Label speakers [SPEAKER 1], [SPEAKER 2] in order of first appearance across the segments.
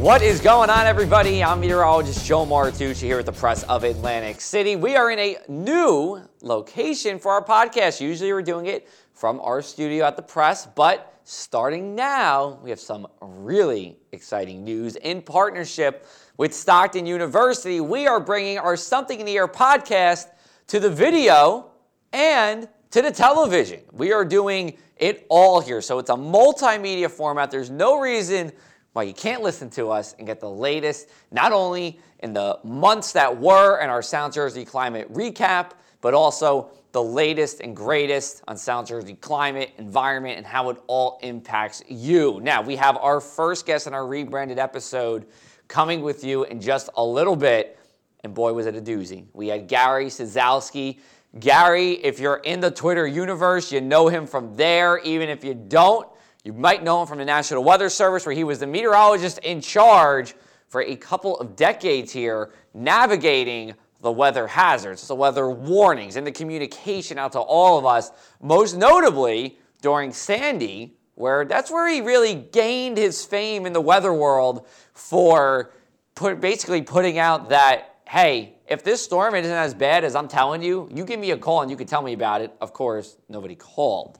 [SPEAKER 1] What is going on, everybody? I'm meteorologist Joe Martucci here at the Press of Atlantic City. We are in a new location for our podcast. Usually we're doing it from our studio at the Press, but starting now, we have some really exciting news in partnership with Stockton University. We are bringing our Something in the Air podcast to the video and to the television. We are doing it all here. So it's a multimedia format. There's no reason why you can't listen to us and get the latest, not only in the months that were and our South Jersey climate recap, but also the latest and greatest on South Jersey climate, environment, and how it all impacts you. Now, we have our first guest in our rebranded episode coming with you in just a little bit. And boy, was it a doozy. We had Gary Szatkowski. Gary, if you're in the Twitter universe, you know him from there. Even if you don't, you might know him from the National Weather Service, where he was the meteorologist in charge for a couple of decades here, navigating the weather hazards, the weather warnings, and the communication out to all of us, most notably during Sandy, where that's where he really gained his fame in the weather world for put, basically putting out that, hey, if this storm isn't as bad as I'm telling you, you give me a call and you can tell me about it. Of course, nobody called.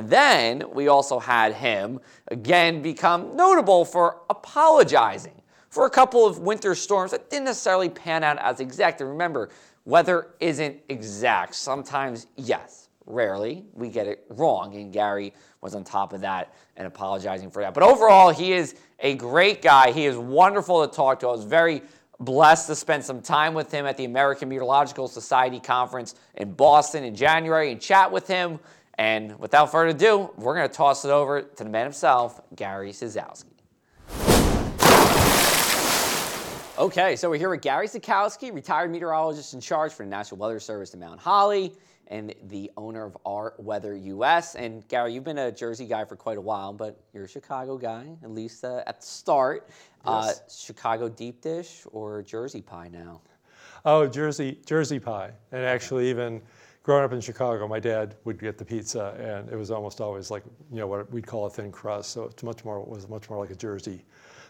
[SPEAKER 1] And then we also had him again become notable for apologizing for a couple of winter storms that didn't necessarily pan out as exact. And remember, weather isn't exact. Sometimes, yes, rarely, we get it wrong. And Gary was on top of that and apologizing for that. But overall, he is a great guy. He is wonderful to talk to. I was very blessed to spend some time with him at the American Meteorological Society conference in Boston in January and chat with him. And without further ado, we're going to toss it over to the man himself, Gary Szatkowski. Okay, so we're here with Gary Szatkowski, retired meteorologist in charge for the National Weather Service in Mount Holly and the owner of Our Weather US. And Gary, you've been a Jersey guy for quite a while, but you're a Chicago guy, at least uh, at the start. Uh, yes. Uh, Chicago deep dish or Jersey pie now?
[SPEAKER 2] Oh, Jersey Jersey pie, and actually even growing up in Chicago, my dad would get the pizza, and it was almost always like you know what we'd call a thin crust. So it's much more it was much more like a Jersey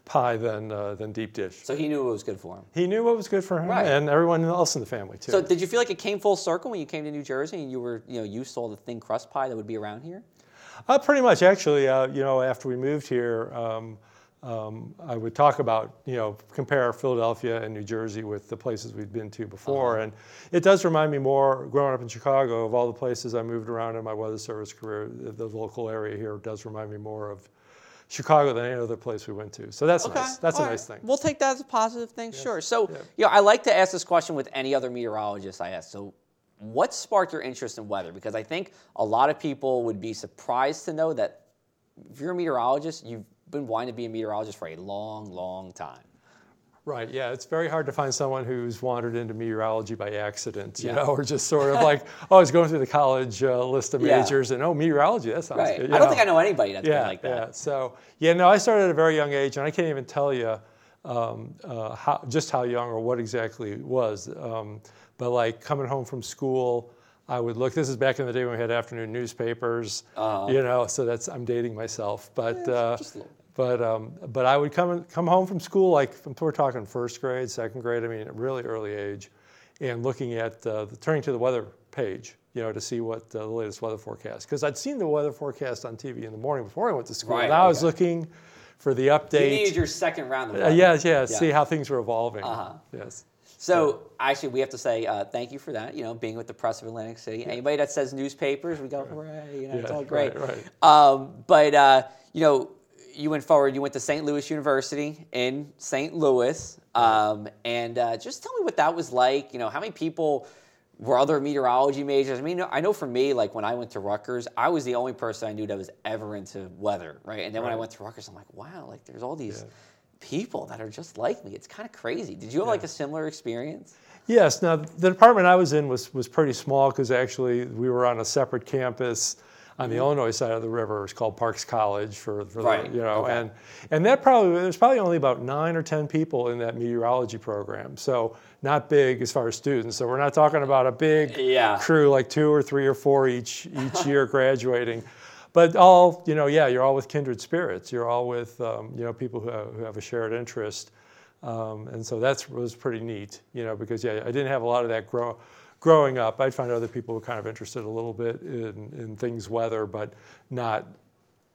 [SPEAKER 2] pie than uh, than deep dish.
[SPEAKER 1] So he knew what was good for him.
[SPEAKER 2] He knew what was good for him, right. and everyone else in the family too.
[SPEAKER 1] So did you feel like it came full circle when you came to New Jersey and you were you know used to all the thin crust pie that would be around here?
[SPEAKER 2] Uh, pretty much, actually. Uh, you know, after we moved here. Um, um, I would talk about, you know, compare Philadelphia and New Jersey with the places we'd been to before. Uh-huh. And it does remind me more, growing up in Chicago, of all the places I moved around in my weather service career, the, the local area here does remind me more of Chicago than any other place we went to. So that's okay. nice. That's all a right. nice thing.
[SPEAKER 1] We'll take that as a positive thing, yes. sure. So, yeah. you know, I like to ask this question with any other meteorologist I ask. So, what sparked your interest in weather? Because I think a lot of people would be surprised to know that if you're a meteorologist, you've been wanting to be a meteorologist for a long, long time.
[SPEAKER 2] Right. Yeah, it's very hard to find someone who's wandered into meteorology by accident, you yeah. know, or just sort of like, oh, I was going through the college uh, list of majors yeah. and oh, meteorology, that sounds
[SPEAKER 1] right.
[SPEAKER 2] good.
[SPEAKER 1] I don't know. think I know anybody that's
[SPEAKER 2] yeah,
[SPEAKER 1] been like that.
[SPEAKER 2] Yeah. So yeah, no, I started at a very young age, and I can't even tell you um, uh, how, just how young or what exactly it was. Um, but like coming home from school. I would look. This is back in the day when we had afternoon newspapers, uh-huh. you know. So that's I'm dating myself, but uh, but um, but I would come come home from school like we're talking first grade, second grade. I mean, at really early age, and looking at uh, the, turning to the weather page, you know, to see what uh, the latest weather forecast. Because I'd seen the weather forecast on TV in the morning before I went to school. Right, okay. I was looking for the update. You
[SPEAKER 1] needed your second round of
[SPEAKER 2] uh, yeah, yeah, see how things were evolving. Uh-huh. Yes.
[SPEAKER 1] So actually, we have to say uh, thank you for that. You know, being with the Press of Atlantic City. Yeah. Anybody that says newspapers, we go hooray! You know, yeah, it's all great.
[SPEAKER 2] Right, right.
[SPEAKER 1] Um, but uh, you know, you went forward. You went to St. Louis University in St. Louis, um, and uh, just tell me what that was like. You know, how many people were other meteorology majors? I mean, I know for me, like when I went to Rutgers, I was the only person I knew that was ever into weather, right? And then right. when I went to Rutgers, I'm like, wow, like there's all these yeah. people that are just like me. It's kind of crazy. Did you have yeah. like a similar experience?
[SPEAKER 2] Yes. Now the department I was in was was pretty small because actually we were on a separate campus on the Illinois side of the river. It's called Parks College for, for
[SPEAKER 1] right.
[SPEAKER 2] the, you know,
[SPEAKER 1] okay.
[SPEAKER 2] and and that probably there's probably only about nine or ten people in that meteorology program. So not big as far as students. So we're not talking about a big
[SPEAKER 1] yeah.
[SPEAKER 2] crew like two or three or four each each year graduating. but all you know, yeah, you're all with kindred spirits. You're all with um, you know people who have, who have a shared interest, um, and so that was pretty neat. You know, because yeah, I didn't have a lot of that grow, growing up. I'd find other people were kind of interested a little bit in, in things weather, but not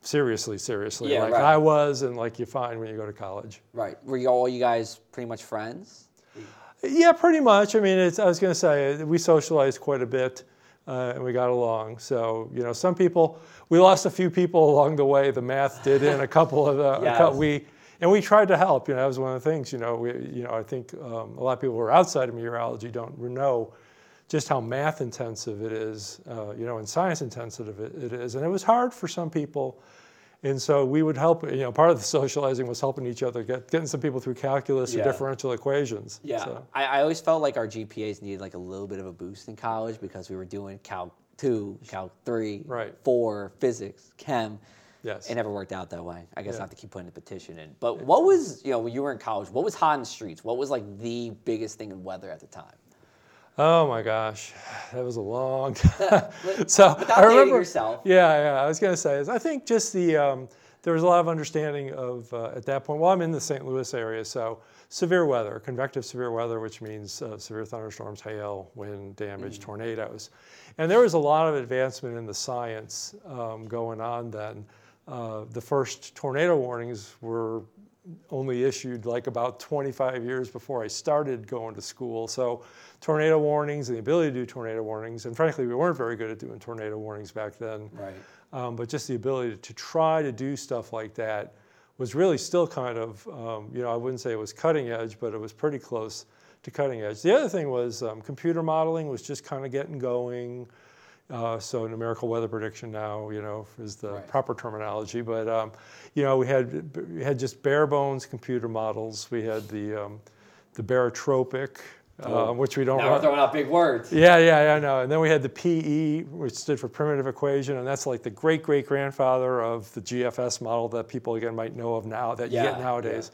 [SPEAKER 2] seriously, seriously
[SPEAKER 1] Yeah,
[SPEAKER 2] like
[SPEAKER 1] right.
[SPEAKER 2] I was, and like you find when you go to college.
[SPEAKER 1] Right. Were you all you guys pretty much friends?
[SPEAKER 2] Yeah, pretty much. I mean, it's, I was going to say we socialized quite a bit, uh, and we got along. So you know, some people we lost a few people along the way. The math did in a couple of the
[SPEAKER 1] Yes.
[SPEAKER 2] we and we tried to help. You know, that was one of the things. You know, we you know I think um, a lot of people who are outside of meteorology don't know just how math intensive it is. Uh, you know, and science intensive it, it is, and it was hard for some people. And so we would help, you know, part of the socializing was helping each other, get, getting some people through calculus
[SPEAKER 1] Yeah.
[SPEAKER 2] or differential equations. So-
[SPEAKER 1] I, I always felt like our GPAs needed like a little bit of a boost in college because we were doing Calc 2, Calc 3,
[SPEAKER 2] Right.
[SPEAKER 1] 4, physics, chem.
[SPEAKER 2] Yes.
[SPEAKER 1] It never worked out that way. I guess I
[SPEAKER 2] Yeah.
[SPEAKER 1] have to keep putting the petition in. But what was, you know, when you were in college, what was hot in the streets? What was like the biggest thing in weather at the time?
[SPEAKER 2] Oh my gosh, that was a long time. so
[SPEAKER 1] without
[SPEAKER 2] I remember.
[SPEAKER 1] yourself.
[SPEAKER 2] Yeah, yeah. I was gonna say is I think just the um, there was a lot of understanding of uh, at that point. Well, I'm in the St. Louis area, so severe weather, convective severe weather, which means uh, severe thunderstorms, hail, wind damage, tornadoes, and there was a lot of advancement in the science um, going on then. Uh, the first tornado warnings were only issued like about 25 years before I started going to school. So, tornado warnings and the ability to do tornado warnings, and frankly, we weren't very good at doing tornado warnings back then.
[SPEAKER 1] Right.
[SPEAKER 2] Um, but just the ability to try to do stuff like that was really still kind of, um, you know, I wouldn't say it was cutting edge, but it was pretty close to cutting edge. The other thing was um, computer modeling was just kind of getting going. Uh, so numerical weather prediction now, you know, is the
[SPEAKER 1] Right.
[SPEAKER 2] proper terminology. But um, you know, we had we had just bare bones computer models. We had the um, the barotropic,
[SPEAKER 1] Oh.
[SPEAKER 2] uh, which we don't.
[SPEAKER 1] Now
[SPEAKER 2] run-
[SPEAKER 1] we're throwing out big words.
[SPEAKER 2] yeah, yeah, yeah, I know. And then we had the PE, which stood for primitive equation, and that's like the great great grandfather of the GFS model that people again might know of now that you get nowadays.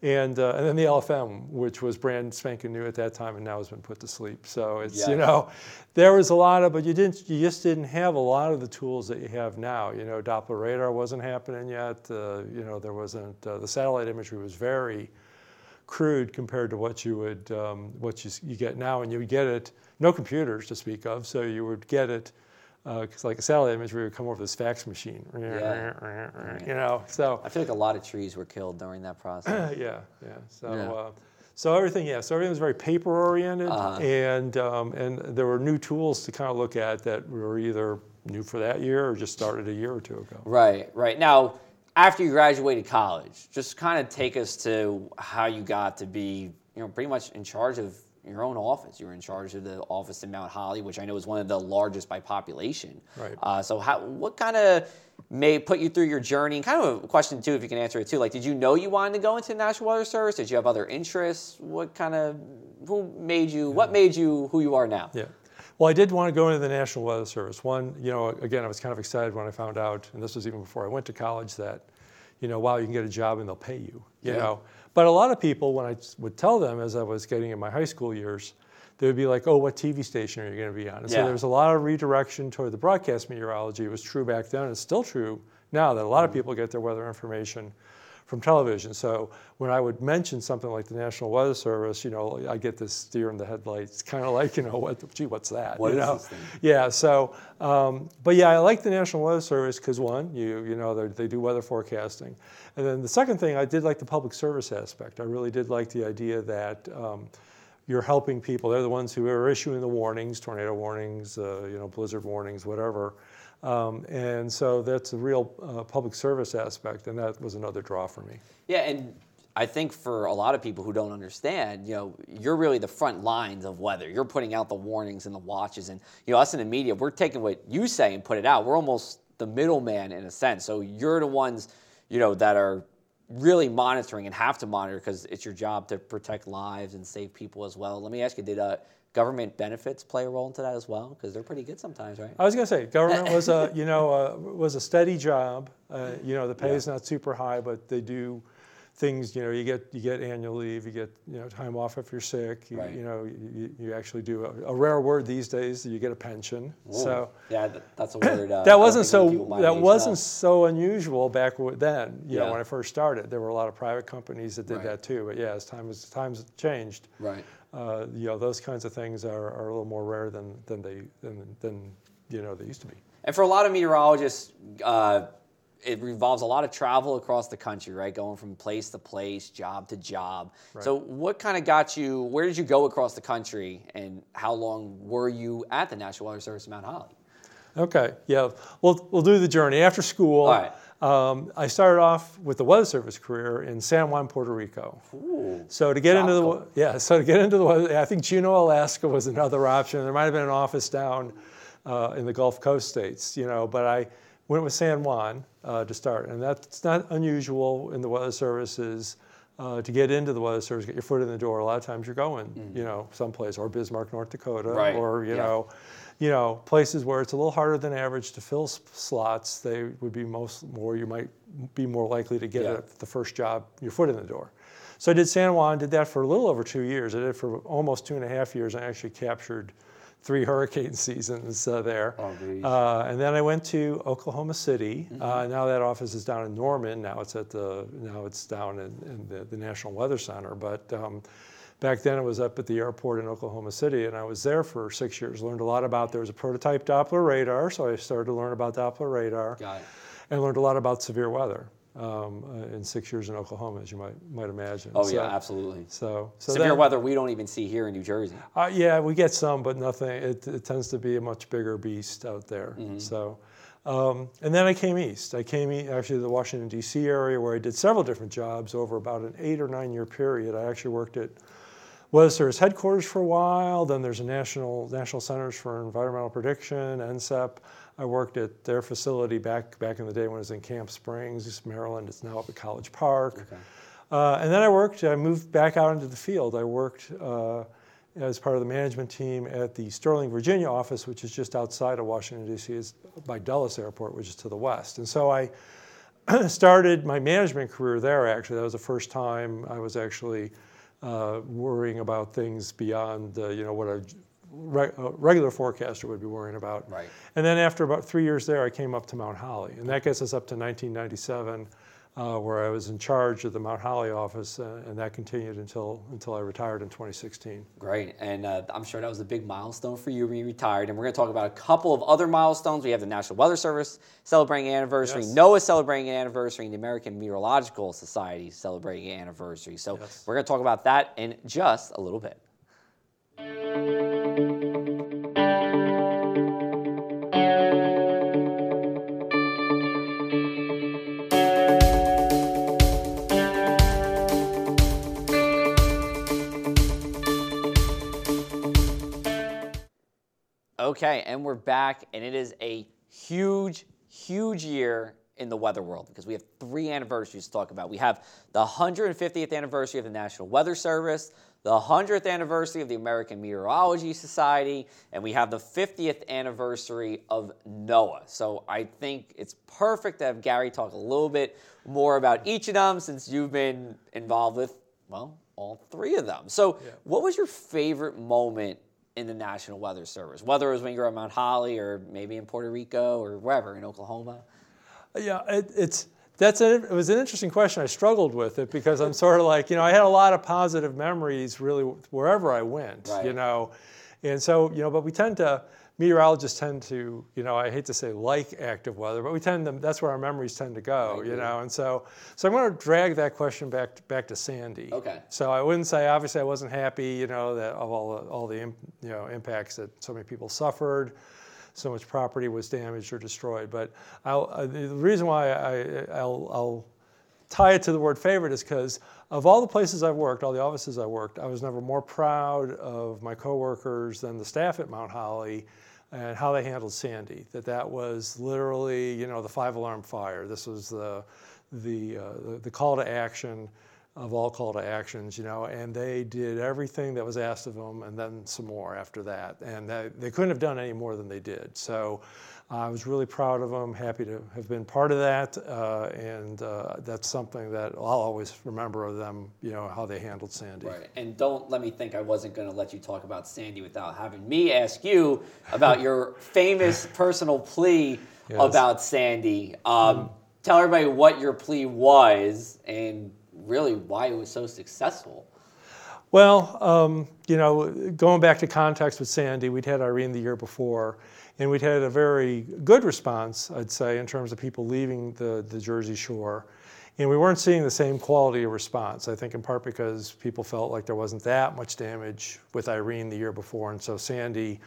[SPEAKER 2] And uh, and then the LFM, which was brand spanking new at that time, and now has been put to sleep. So it's you know, there was a lot of, but you didn't, you just didn't have a lot of the tools that you have now. You know, Doppler radar wasn't happening yet. Uh, you know, there wasn't uh, the satellite imagery was very crude compared to what you would um, what you, you get now, and you would get it no computers to speak of, so you would get it because like a satellite imagery would come over this fax machine,
[SPEAKER 1] Yeah.
[SPEAKER 2] you know. So
[SPEAKER 1] I feel like a lot of trees were killed during that process.
[SPEAKER 2] yeah, yeah. So
[SPEAKER 1] Yeah.
[SPEAKER 2] Uh, so everything, yeah. So everything was very paper oriented,
[SPEAKER 1] Uh-huh.
[SPEAKER 2] and um, and there were new tools to kind of look at that were either new for that year or just started a year or two ago.
[SPEAKER 1] Right, right. Now, after you graduated college, just kind of take us to how you got to be, you know, pretty much in charge of your own office. You were in charge of the office in Mount Holly, which I know is one of the largest by population.
[SPEAKER 2] Right.
[SPEAKER 1] Uh, so, how, what kind of may put you through your journey? And kind of a question too, if you can answer it too. Like, did you know you wanted to go into the National Weather Service? Did you have other interests? What kind of, who made you? What made you who you are now?
[SPEAKER 2] Yeah. Well, I did want to go into the National Weather Service. One, you know, again, I was kind of excited when I found out, and this was even before I went to college, that, you know, wow, you can get a job and they'll pay you, you
[SPEAKER 1] Yeah.
[SPEAKER 2] know. But a lot of people, when I would tell them as I was getting in my high school years, they would be like, oh, what TV station are you going to be on? And so
[SPEAKER 1] Yeah.
[SPEAKER 2] there was a lot of redirection toward the broadcast meteorology. It was true back then. It's still true now that a lot of mm-hmm. people get their weather information from television. So when I would mention something like the National Weather Service, you know, I get this deer in the headlights, kind of like, you know, what, gee, what's that?
[SPEAKER 1] What
[SPEAKER 2] you
[SPEAKER 1] is
[SPEAKER 2] know? Yeah. So, um, but yeah, I like the National Weather Service because one, you you know, they do weather forecasting, and then the second thing, I did like the public service aspect. I really did like the idea that. Um, you're helping people. They're the ones who are issuing the warnings, tornado warnings, uh, you know, blizzard warnings, whatever. Um, and so that's a real uh, public service aspect, and that was another draw for me.
[SPEAKER 1] Yeah, and I think for a lot of people who don't understand, you know, you're really the front lines of weather. You're putting out the warnings and the watches, and you know, us in the media, we're taking what you say and put it out. We're almost the middleman in a sense. So you're the ones, you know, that are really monitoring and have to monitor because it's your job to protect lives and save people as well. Let me ask you, did uh, government benefits play a role into that as well? Because they're pretty good sometimes, right?
[SPEAKER 2] I was going to say, government was a you know uh, was a steady job. Uh, you know, the pay is not super high, but they do things, you know, you get you get annual leave, you get you know time off if you're sick. You,
[SPEAKER 1] Right.
[SPEAKER 2] you know, you, you actually do a, a rare word these days. You get a pension. So
[SPEAKER 1] yeah, that's a word. Uh,
[SPEAKER 2] that wasn't so that wasn't
[SPEAKER 1] know.
[SPEAKER 2] so unusual back then. You
[SPEAKER 1] Yeah.
[SPEAKER 2] know, when I first started, there were a lot of private companies that did
[SPEAKER 1] Right.
[SPEAKER 2] that too. But yeah, as time as times changed,
[SPEAKER 1] right.
[SPEAKER 2] Uh, you know, those kinds of things are, are a little more rare than than they than, than you know they used to be.
[SPEAKER 1] And for a lot of meteorologists, uh, it involves a lot of travel across the country, right? Going from place to place, job to job. So, what kind of got you? Where did you go across the country, and how long were you at the National Weather Service in Mount Holly?
[SPEAKER 2] Okay, yeah, we'll, we'll do the journey. After school,
[SPEAKER 1] All right.
[SPEAKER 2] Um, I started off with the Weather Service career in San Juan, Puerto Rico.
[SPEAKER 1] Ooh.
[SPEAKER 2] So to get into the yeah, so to get into the weather, I think Juneau, Alaska was another option. There might have been an office down uh, in the Gulf Coast states, you know, but I went with San Juan uh, to start, and that's not unusual in the weather services. Uh, to get into the weather service, get your foot in the door. A lot of times you're going, you know, someplace or Bismarck, North Dakota,
[SPEAKER 1] Right,
[SPEAKER 2] or you
[SPEAKER 1] yeah.
[SPEAKER 2] know, you know, places where it's a little harder than average to fill slots. They would be most more. You might be more likely to get
[SPEAKER 1] Yeah.
[SPEAKER 2] a, the first job, your foot in the door. So I did San Juan, did that for a little over two years. I did it for almost two and a half years. I actually captured three hurricane seasons uh, there.
[SPEAKER 1] Oh,
[SPEAKER 2] uh, and then I went to Oklahoma City.
[SPEAKER 1] Mm-hmm.
[SPEAKER 2] Uh, now that office is down in Norman. Now it's at the now it's down in, in the, the National Weather Center. But um, back then it was up at the airport in Oklahoma City, and I was there for six years. Learned a lot about there was a prototype Doppler radar, so I started to learn about Doppler radar
[SPEAKER 1] Got it.
[SPEAKER 2] and learned a lot about severe weather um, uh, in six years in Oklahoma, as you might might imagine.
[SPEAKER 1] Oh
[SPEAKER 2] so,
[SPEAKER 1] yeah, absolutely.
[SPEAKER 2] So, so
[SPEAKER 1] Severe
[SPEAKER 2] then-
[SPEAKER 1] weather we don't even see here in New Jersey.
[SPEAKER 2] Uh, yeah, we get some, but nothing. It, it tends to be a much bigger beast out there. So, um, and then I came east. I came e- actually to the Washington D.C. area where I did several different jobs over about an eight or nine year period. I actually worked at Weather Service headquarters for a while. Then there's a national National Centers for Environmental Prediction, NCEP. I worked at their facility back back in the day when it was in Camp Springs, Maryland. It's now up at College Park.
[SPEAKER 1] Okay.
[SPEAKER 2] Uh, and then I worked, I moved back out into the field. I worked uh, as part of the management team at the Sterling, Virginia office, which is just outside of Washington, D.C., It's by Dulles Airport, which is to the west. And so I started my management career there, actually. That was the first time I was actually worrying about things beyond, uh, you know, what a, re- a regular forecaster would be worrying about.
[SPEAKER 1] Right.
[SPEAKER 2] And then after about three years there, I came up to Mount Holly, and that gets us up to 1997, uh, where I was in charge of the Mount Holly office, uh, and that continued until until I retired in 2016.
[SPEAKER 1] Great, and uh, I'm sure that was a big milestone for you when you retired. And we're going to talk about a couple of other milestones. We have the National Weather Service celebrating an anniversary,
[SPEAKER 2] Yes.
[SPEAKER 1] NOAA celebrating an anniversary, and the American Meteorological Society celebrating an anniversary. So
[SPEAKER 2] Yes.
[SPEAKER 1] we're going to talk about that in just a little bit. Okay, and we're back, and it is a huge, huge year in the weather world because we have three anniversaries to talk about. We have the 150th anniversary of the National Weather Service, the 100th anniversary of the American Meteorology Society, and we have the 50th anniversary of NOAA. So I think it's perfect to have Gary talk a little bit more about each of them since you've been involved with, well, all three of them. So, what was your favorite moment in the National Weather Service, whether it was when you were at Mount Holly or maybe in Puerto Rico or wherever in Oklahoma.
[SPEAKER 2] Yeah, it, it's that's a, it was an interesting question. I struggled with it because I'm sort of like you know I had a lot of positive memories really wherever I went,
[SPEAKER 1] Right.
[SPEAKER 2] you know, and so you know, but we tend to meteorologists tend to you know I hate to say like active weather, but we tend to that's where our memories tend to go, you know, and so so I'm going to drag that question back to, back to Sandy.
[SPEAKER 1] Okay.
[SPEAKER 2] So I wouldn't say obviously I wasn't happy, you know, that of all the, all the you know impacts that so many people suffered so much property was damaged or destroyed. But I'll, uh, the reason why I, I'll, I'll tie it to the word favorite is because of all the places I've worked, all the offices I worked, I was never more proud of my coworkers than the staff at Mount Holly and how they handled Sandy. That that was literally, you know, the five alarm fire. This was the, the, uh, the, the call to action. Of all call to actions, you know, and they did everything that was asked of them and then some more after that. And they, they couldn't have done any more than they did. So I was really proud of them, happy to have been part of that. Uh, and uh, that's something that I'll always remember of them, you know, how they handled Sandy.
[SPEAKER 1] Right. And don't let me think I wasn't going to let you talk about Sandy without having me ask you about your famous personal plea yes. about Sandy. Um, mm. Tell everybody what your plea was and really why it was so successful.
[SPEAKER 2] Well, um, you know, going back to context with Sandy, we'd had Irene the year before, and we'd had a very good response, I'd say, in terms of people leaving the, the Jersey Shore. And we weren't seeing the same quality of response, I think in part because people felt like there wasn't that much damage with Irene the year before. And so Sandy,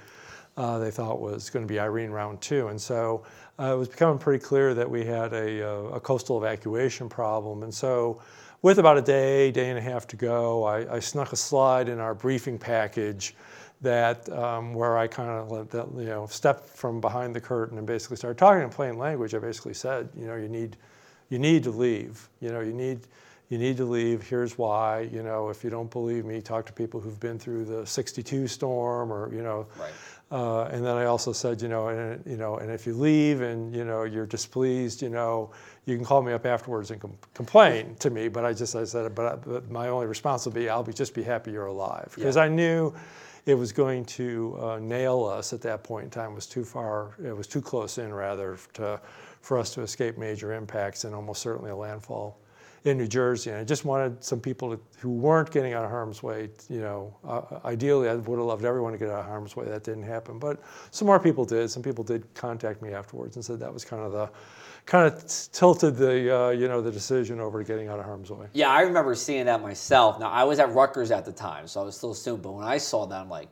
[SPEAKER 2] uh, they thought was going to be Irene round two. And so uh, it was becoming pretty clear that we had a, uh, a coastal evacuation problem. And so with about a day, day and a half to go, I, I snuck a slide in our briefing package that um, where I kind of you know stepped from behind the curtain and basically started talking in plain language. I basically said, you know, you need you need to leave. You know, you need you need to leave. Here's why. You know, if you don't believe me, talk to people who've been through the '62 storm, or you know.
[SPEAKER 1] Right.
[SPEAKER 2] Uh, and then I also said, you know, and you know, and if you leave and you know you're displeased, you know, you can call me up afterwards and com- complain to me. But I just I said, but, but my only response will be I'll be just be happy you're alive because yeah. I knew it was going to uh, nail us at that point in time. It was too far. It was too close in rather to for us to escape major impacts and almost certainly a landfall in New Jersey. And I just wanted some people to, who weren't getting out of harm's way, you know, uh, ideally I would have loved everyone to get out of harm's way. That didn't happen. But some more people did. Some people did contact me afterwards and said that was kind of the kind of tilted the uh, you know the decision over to getting out of harm's way.
[SPEAKER 1] Yeah, I remember seeing that myself. Now I was at Rutgers at the time, so I was still student. But when I saw that, I'm like,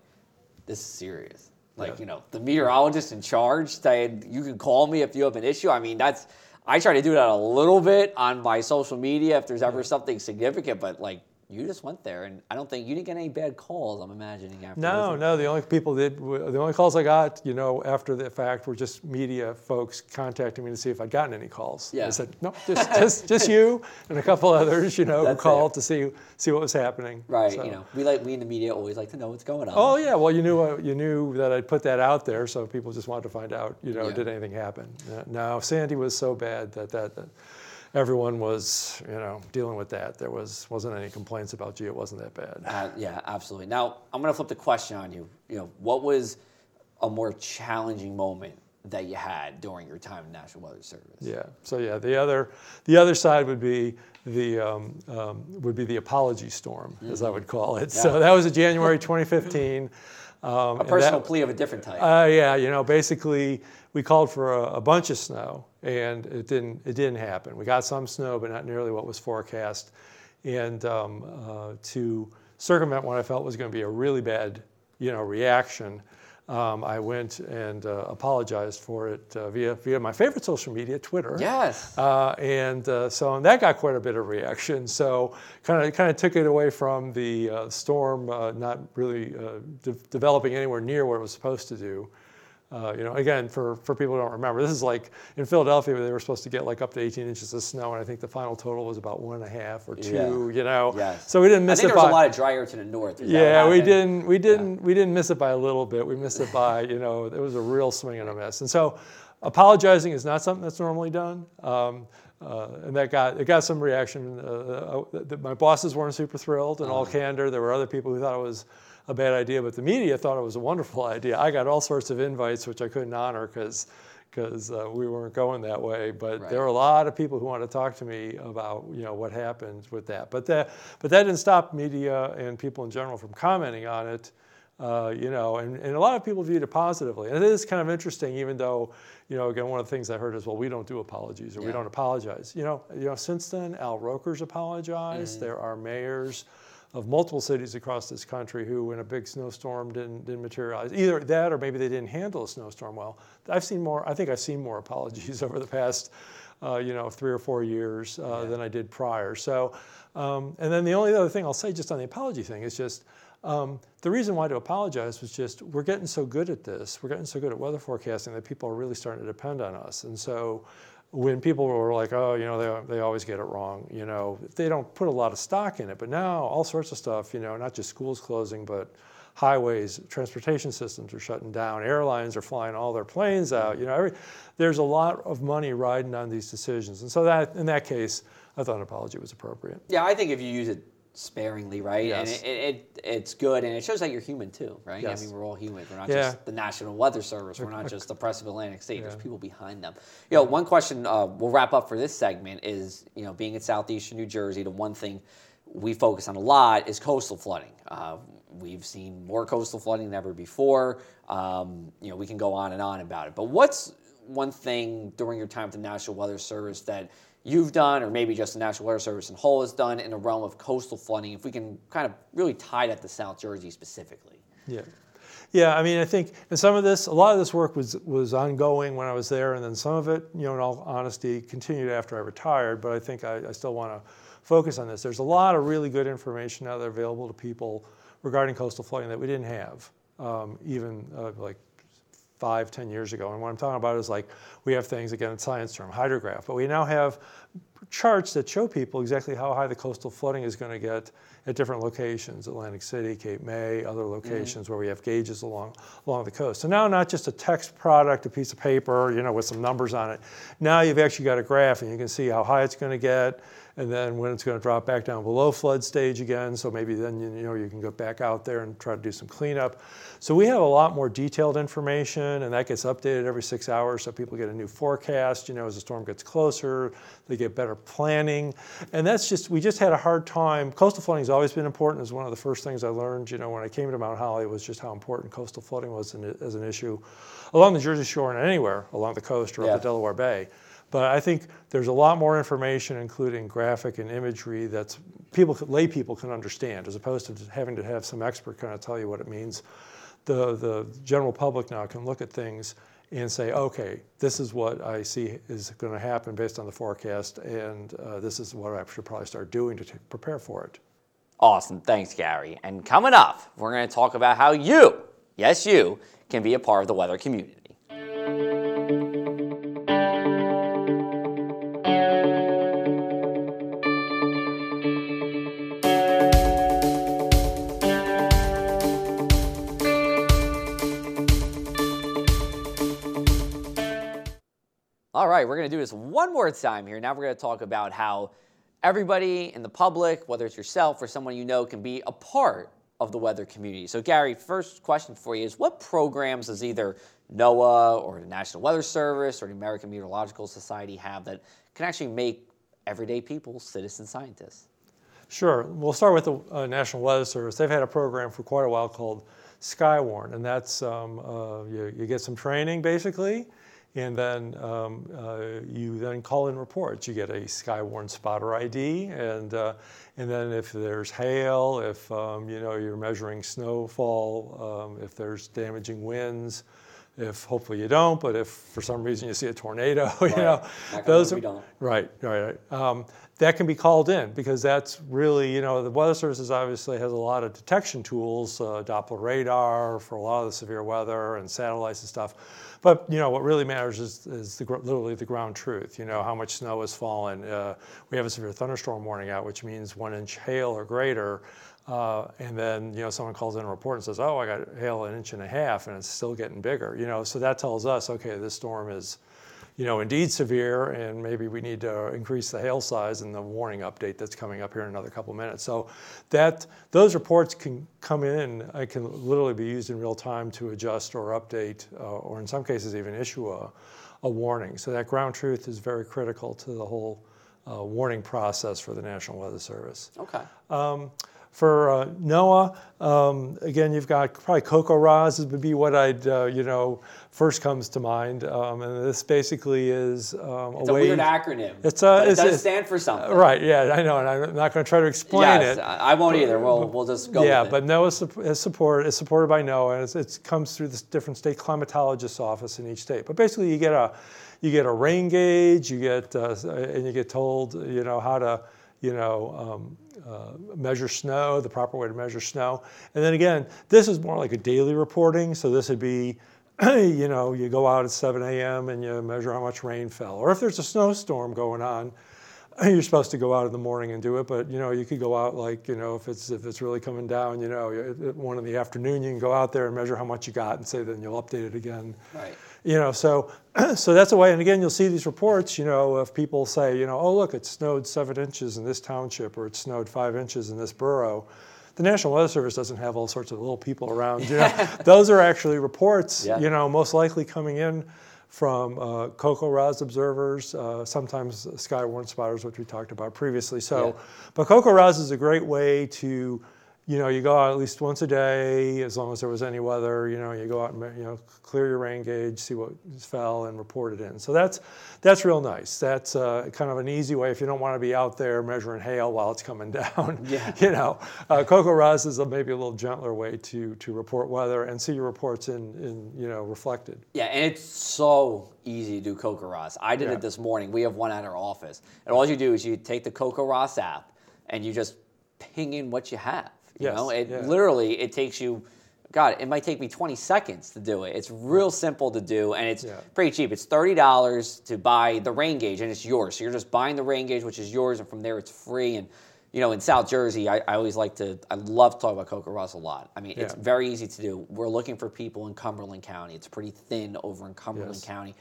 [SPEAKER 1] this is serious. Like yeah. you know, the meteorologist in charge said you can call me if you have an issue. I mean, that's I try to do that a little bit on my social media if there's ever something significant, but like you just went there, and I don't think you didn't get any bad calls. I'm imagining after.
[SPEAKER 2] No, no. The only people did the only calls I got, you know, after the fact were just media folks contacting me to see if I'd gotten any calls.
[SPEAKER 1] Yeah. I
[SPEAKER 2] said no, just just, just you and a couple others, you know, That's who called it. to see see what was happening.
[SPEAKER 1] Right. So. You know, we like we in the media always like to know what's going on.
[SPEAKER 2] Oh yeah. Well, you knew uh, you knew that I'd put that out there, so people just wanted to find out, you know, yeah. did anything happen? No, Sandy was so bad that that. that everyone was, you know, dealing with that. There was wasn't any complaints about, gee, it wasn't that bad.
[SPEAKER 1] Uh, yeah, absolutely. Now I'm going to flip the question on you. You know, what was a more challenging moment that you had during your time in National Weather Service?
[SPEAKER 2] Yeah. So yeah, the other the other side would be the um, um, would be the apology storm, mm-hmm. as I would call it. Yeah. So that was in January 2015.
[SPEAKER 1] Um, a personal that, plea of a different type.
[SPEAKER 2] Uh, yeah, you know, basically we called for a, a, bunch of snow, and it didn't it didn't happen. We got some snow, but not nearly what was forecast. And um, uh, to circumvent what I felt was going to be a really bad, you know, reaction, um, I went and uh, apologized for it uh, via via my favorite social media, Twitter.
[SPEAKER 1] Yes.
[SPEAKER 2] Uh, and uh, so and that got quite a bit of reaction. So kind of kind of took it away from the uh, storm uh, not really de- developing anywhere near what it was supposed to do. Uh, you know, again, for, for people who don't remember, this is like in Philadelphia, they were supposed to get like up to 18 inches of snow, and I think the final total was about one and a half or two. Yeah. You know,
[SPEAKER 1] yes.
[SPEAKER 2] so we didn't miss it.
[SPEAKER 1] I think
[SPEAKER 2] it.
[SPEAKER 1] There
[SPEAKER 2] was
[SPEAKER 1] a lot of dry air to the north.
[SPEAKER 2] Yeah, we didn't, we didn't, yeah. we didn't miss it by a little bit. We missed it by, you know, it was a real swing and a miss. And so, apologizing is not something that's normally done. Um, uh, and that got it got some reaction. Uh, uh, my bosses weren't super thrilled. In uh-huh. all candor, there were other people who thought it was a bad idea, but the media thought it was a wonderful idea. I got all sorts of invites, which I couldn't honor because because uh, we weren't going that way. But right. there were a lot of people who wanted to talk to me about you know what happened with that. But that but that didn't stop media and people in general from commenting on it. Uh, you know, and, and a lot of people viewed it positively. And it is kind of interesting, even though, you know, again, one of the things I heard is, well, we don't do apologies or yeah. we don't apologize. You know, you know, since then, Al Roker's apologized. Mm-hmm. There are mayors of multiple cities across this country who, in a big snowstorm, didn't didn't materialize. Either that, or maybe they didn't handle a snowstorm well. I've seen more. I think I've seen more apologies over the past, uh, you know, three or four years uh, yeah. than I did prior. So, um, and then the only other thing I'll say just on the apology thing is just. Um, the reason why to apologize was just we're getting so good at this, we're getting so good at weather forecasting that people are really starting to depend on us. And so when people were like, oh, you know, they, they always get it wrong, you know, they don't put a lot of stock in it. But now all sorts of stuff, you know, not just schools closing, but highways, transportation systems are shutting down, airlines are flying all their planes out. You know, every, there's a lot of money riding on these decisions. And so that in that case, I thought an apology was appropriate.
[SPEAKER 1] Yeah, I think if you use it sparingly, right?
[SPEAKER 2] Yes.
[SPEAKER 1] And it, it, it, it's good, and it shows that you're human too, right?
[SPEAKER 2] Yes.
[SPEAKER 1] I mean, we're all human. We're not
[SPEAKER 2] Yeah.
[SPEAKER 1] just the National Weather Service. We're not just the Press of Atlantic State. There's people behind them. You know, one question uh, we'll wrap up for this segment is, you know, being in southeastern New Jersey, the one thing we focus on a lot is coastal flooding. Uh, we've seen more coastal flooding than ever before. Um, you know, we can go on and on about it. But what's one thing during your time at the National Weather Service that you've done, or maybe just the National Weather Service in whole has done in the realm of coastal flooding, if we can kind of really tie that to South Jersey specifically?
[SPEAKER 2] Yeah. Yeah, I mean, I think, and some of this, a lot of this work was was ongoing when I was there, and then some of it, you know, in all honesty, continued after I retired. But I think I, I still want to focus on this. There's a lot of really good information that are available to people regarding coastal flooding that we didn't have um, even uh, like five, ten years ago. And what I'm talking about is like we have things again, it's science term, hydrograph, but we now have charts that show people exactly how high the coastal flooding is going to get at different locations, Atlantic City, Cape May, other mm-hmm. locations where we have gauges along along the coast. So now not just a text product, a piece of paper, you know, with some numbers on it. Now you've actually got a graph and you can see how high it's going to get and then when it's going to drop back down below flood stage again. So maybe then you, know you can go back out there and try to do some cleanup. So we have a lot more detailed information, and that gets updated every six hours. So people get a new forecast. You know, as the storm gets closer, they get better planning, and that's just we just had a hard time. Coastal flooding has always been important. It's one of the first things I learned. You know, when I came to Mount Holly, was just how important coastal flooding was as an issue along the Jersey Shore and anywhere along the coast or
[SPEAKER 1] Yeah.
[SPEAKER 2] up the Delaware Bay. But I think there's a lot more information, including graphic and imagery, that people, lay people can understand, as opposed to having to have some expert kind of tell you what it means. The the general public now can look at things and say, okay, this is what I see is going to happen based on the forecast, and uh, this is what I should probably start doing to t- prepare for it.
[SPEAKER 1] Awesome. Thanks, Gary. And coming up, we're going to talk about how you, yes, you, can be a part of the weather community. Right, we're going to do this one more time here. Now we're going to talk about how everybody in the public, whether it's yourself or someone you know, can be a part of the weather community. So, Gary, first question for you is what programs does either NOAA or the National Weather Service or the American Meteorological Society have that can actually make everyday people citizen scientists?
[SPEAKER 2] Sure. We'll start with the uh, National Weather Service. They've had a program for quite a while called Skywarn, and that's um, uh, you, you get some training basically, and then um, uh, you then call in reports. You get a Skywarn spotter ID, and uh, and then if there's hail, if um, you know you're measuring snowfall, um, if there's damaging winds. If hopefully you don't, but if for some reason you see a tornado, you know,
[SPEAKER 1] Knock
[SPEAKER 2] those are
[SPEAKER 1] we don't.
[SPEAKER 2] Right, right, right. Um, that can be called in because that's really, you know, the Weather Services obviously has a lot of detection tools, uh, Doppler radar for a lot of the severe weather and satellites and stuff. But, you know, what really matters is, is the, literally the ground truth, you know, how much snow has fallen. Uh, we have a severe thunderstorm warning out, which means one inch hail or greater. Uh, and then, you know, someone calls in a report and says, oh, I got hail an inch and a half and it's still getting bigger, you know, so that tells us, okay, this storm is, you know, indeed severe, and maybe we need to increase the hail size in the warning update that's coming up here in another couple minutes. So that those reports can come in, I can literally be used in real time to adjust or update, uh, or in some cases even issue a, a warning. So that ground truth is very critical to the whole uh, warning process for the National Weather Service.
[SPEAKER 1] Okay.
[SPEAKER 2] Um, for uh, NOAA, um, again, you've got probably cocoa CoCoRaHS would be what I'd, uh, you know, first comes to mind. Um, and this basically is um,
[SPEAKER 1] It's
[SPEAKER 2] a
[SPEAKER 1] a weird acronym.
[SPEAKER 2] It's a-
[SPEAKER 1] but it does
[SPEAKER 2] it's-
[SPEAKER 1] stand for something.
[SPEAKER 2] Right, yeah, I know, and I'm not going to try to explain
[SPEAKER 1] yes,
[SPEAKER 2] it.
[SPEAKER 1] I I won't either. We'll, we'll just go
[SPEAKER 2] yeah,
[SPEAKER 1] with it.
[SPEAKER 2] but NOAA is support is supported by NOAA, and it comes through this different state climatologist's office in each state. But basically, you get a you get a rain gauge, you get uh, and you get told you know how to you know um, uh, measure snow, the proper way to measure snow, and then again, this is more like a daily reporting. So this would be you know, you go out at 7 a.m. and you measure how much rain fell. Or if there's a snowstorm going on, you're supposed to go out in the morning and do it. But you know, you could go out like you know, if it's if it's really coming down, you know, at one in the afternoon, you can go out there and measure how much you got and say then you'll update it again.
[SPEAKER 1] Right.
[SPEAKER 2] You know, so so that's a way. And again, you'll see these reports. You know, if people say, you know, oh look, it snowed seven inches in this township, or it snowed five inches in this borough the National Weather Service doesn't have all sorts of little people around. You know, those are actually reports. Yeah. You know, most likely coming in from uh, CoCoRaHS observers, uh, sometimes Skywarn spotters, which we talked about previously. So, yeah. but CoCoRaHS is a great way to you know, you go out at least once a day, as long as there was any weather. You know, you go out and you know clear your rain gauge, see what fell, and report it in. So that's that's real nice. That's uh, kind of an easy way if you don't want to be out there measuring hail while it's coming down.
[SPEAKER 1] Yeah.
[SPEAKER 2] you know, uh, CoCoRaHS is a, maybe a little gentler way to to report weather and see your reports in in you know reflected.
[SPEAKER 1] Yeah, and it's so easy to do CoCoRaHS. I did yeah. it this morning. We have one at our office, and all you do is you take the CoCoRaHS app and you just ping in what you have you
[SPEAKER 2] yes,
[SPEAKER 1] know, it
[SPEAKER 2] yeah.
[SPEAKER 1] literally it takes you. God, it might take me 20 seconds to do it. It's real simple to do, and it's
[SPEAKER 2] yeah.
[SPEAKER 1] pretty cheap. It's $30 to buy the rain gauge, and it's yours. So you're just buying the rain gauge, which is yours, and from there it's free. And you know, in South Jersey, I, I always like to, I love to talk about CoCoRaHS a lot. I mean,
[SPEAKER 2] yeah.
[SPEAKER 1] it's very easy to do. We're looking for people in Cumberland County. It's pretty thin over in Cumberland
[SPEAKER 2] yes.
[SPEAKER 1] County.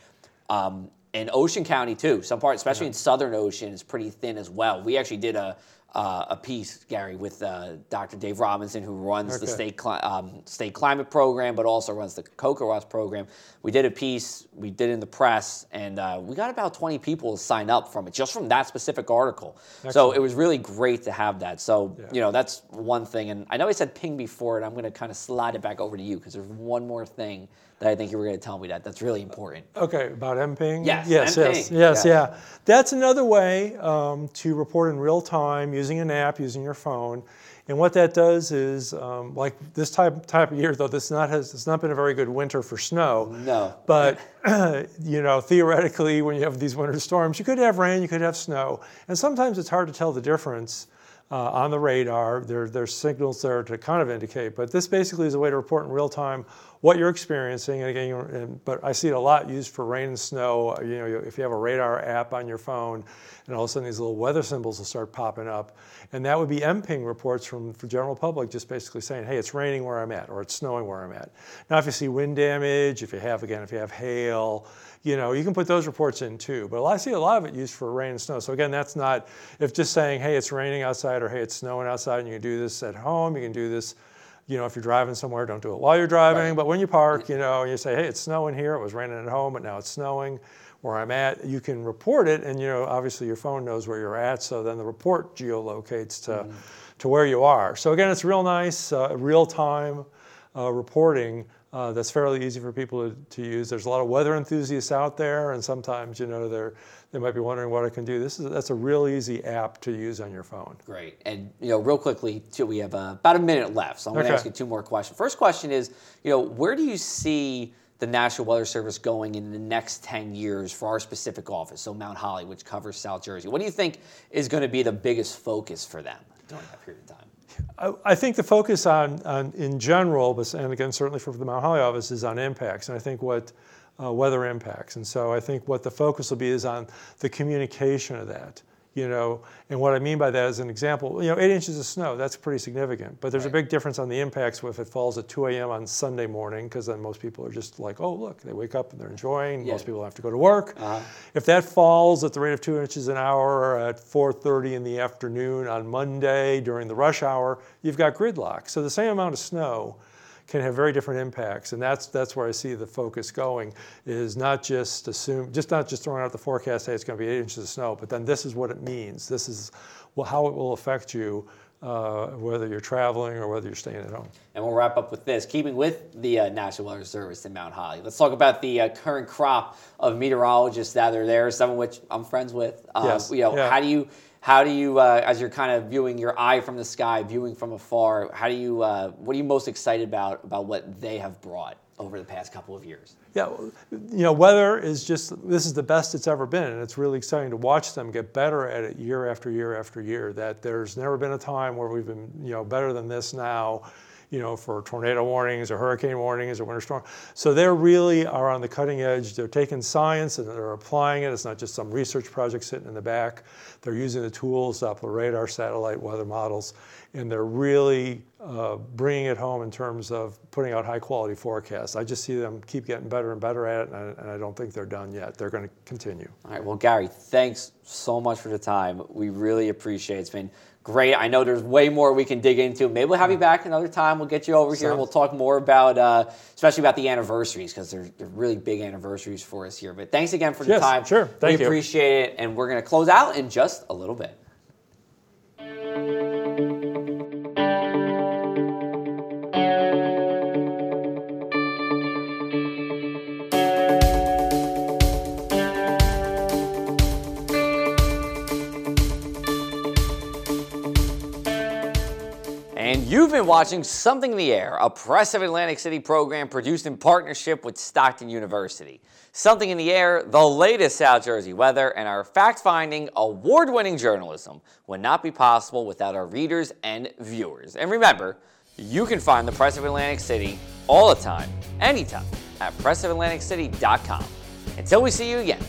[SPEAKER 1] Um, and Ocean County too. Some parts, especially yeah. in Southern Ocean, is pretty thin as well. We actually did a uh, a piece, Gary, with uh, Dr. Dave Robinson, who runs okay. the state cli- um, state climate program, but also runs the CoCoRaHS program. We did a piece, we did in the press, and uh, we got about 20 people to sign up from it, just from that specific article. Excellent. So it was really great to have that. So yeah. you know, that's one thing. And I know I said ping before, and I'm going to kind of slide it back over to you because there's one more thing that I think you were going to tell me that. That's really important.
[SPEAKER 2] Okay, about MPing?
[SPEAKER 1] Yes,
[SPEAKER 2] yes,
[SPEAKER 1] MPing.
[SPEAKER 2] yes, yes, yeah. That's another way um, to report in real time using an app, using your phone. And what that does is, um, like this type type of year, though this not has it's not been a very good winter for snow.
[SPEAKER 1] No.
[SPEAKER 2] But you know, theoretically, when you have these winter storms, you could have rain, you could have snow, and sometimes it's hard to tell the difference uh, on the radar. There, there's signals there to kind of indicate, but this basically is a way to report in real time what you're experiencing. And again, and, but I see it a lot used for rain and snow. You know, if you have a radar app on your phone, and all of a sudden these little weather symbols will start popping up, and that would be MPing reports from the general public, just basically saying, hey, it's raining where I'm at, or it's snowing where I'm at. Now, if you see wind damage, if you have again, if you have hail, you know, you can put those reports in too. But I see a lot of it used for rain and snow. So again, that's not if just saying, hey, it's raining outside, or hey, it's snowing outside, and you can do this at home. You can do this you know, if you're driving somewhere, don't do it while you're driving. Right. But when you park, you know, and you say, hey, it's snowing here. It was raining at home, but now it's snowing where I'm at. You can report it, and you know, obviously your phone knows where you're at. So then the report geolocates to mm-hmm. to where you are. So again, it's real nice, uh, real time uh, reporting. Uh, that's fairly easy for people to, to use. There's a lot of weather enthusiasts out there, and sometimes you know they're they might be wondering what I can do. This is that's a real easy app to use on your phone.
[SPEAKER 1] Great. And you know, real quickly, too, we have uh, about a minute left, so I'm going to ask you two more questions. First question is, you know, where do you see the National Weather Service going in the next 10 years for our specific office, so Mount Holly, which covers South Jersey? What do you think is going to be the biggest focus for them during that period of time?
[SPEAKER 2] I, think the focus on, on in general, but, and again, certainly for the Mount Holly office, is on impacts. And I think what uh, weather impacts. And so I think what the focus will be is on the communication of that. You know, and what I mean by that is an example, you know, eight inches of snow, that's pretty significant. But there's right. a big difference on the impacts if it falls at 2 a.m. on Sunday morning, because then most people are just like, oh, look, they wake up and they're enjoying. Yeah. Most people have to go to work. Uh-huh. If that falls at the rate of two inches an hour at 4.30 in the afternoon on Monday during the rush hour, you've got gridlock. So the same amount of snow can have very different impacts. And that's, that's where I see the focus going is not just assume, just not just throwing out the forecast, hey, it's going to be eight inches of snow, but then this is what it means. This is well, how it will affect you uh, whether you're traveling or whether you're staying at home.
[SPEAKER 1] And we'll wrap up with this. Keeping with the uh, National Weather Service in Mount Holly, let's talk about the uh, current crop of meteorologists that are there, some of which I'm friends with.
[SPEAKER 2] Um, yes.
[SPEAKER 1] You know,
[SPEAKER 2] yeah.
[SPEAKER 1] how do you how do you, uh, as you're kind of viewing your eye from the sky, viewing from afar, how do you, uh, what are you most excited about about what they have brought over the past couple of years?
[SPEAKER 2] Yeah, you know, weather is just this is the best it's ever been, and it's really exciting to watch them get better at it year after year after year. That there's never been a time where we've been, you know, better than this now you know, for tornado warnings or hurricane warnings or winter storm. So they really are on the cutting edge. They're taking science and they're applying it. It's not just some research project sitting in the back. They're using the tools, Doppler radar, satellite weather models, and they're really uh, bringing it home in terms of putting out high quality forecasts. I just see them keep getting better and better at it, and I, and I don't think they're done yet. They're going to continue.
[SPEAKER 1] All right. Well, Gary, thanks so much for the time. We really appreciate it. It's been great. I know there's way more we can dig into. Maybe we'll have you back another time. We'll get you over here. We'll talk more about, uh, especially about the anniversaries, because they're, they're really big anniversaries for us here. But thanks again for the
[SPEAKER 2] Yes,
[SPEAKER 1] time.
[SPEAKER 2] sure. Thank
[SPEAKER 1] we
[SPEAKER 2] you.
[SPEAKER 1] appreciate it. And we're going to close out in just a little bit. Watching Something in the Air, a Press of Atlantic City program produced in partnership with Stockton University. Something in the Air, the latest South Jersey weather, and our fact finding, award winning journalism would not be possible without our readers and viewers. And remember, you can find the Press of Atlantic City all the time, anytime, at pressofatlanticcity.com. Until we see you again,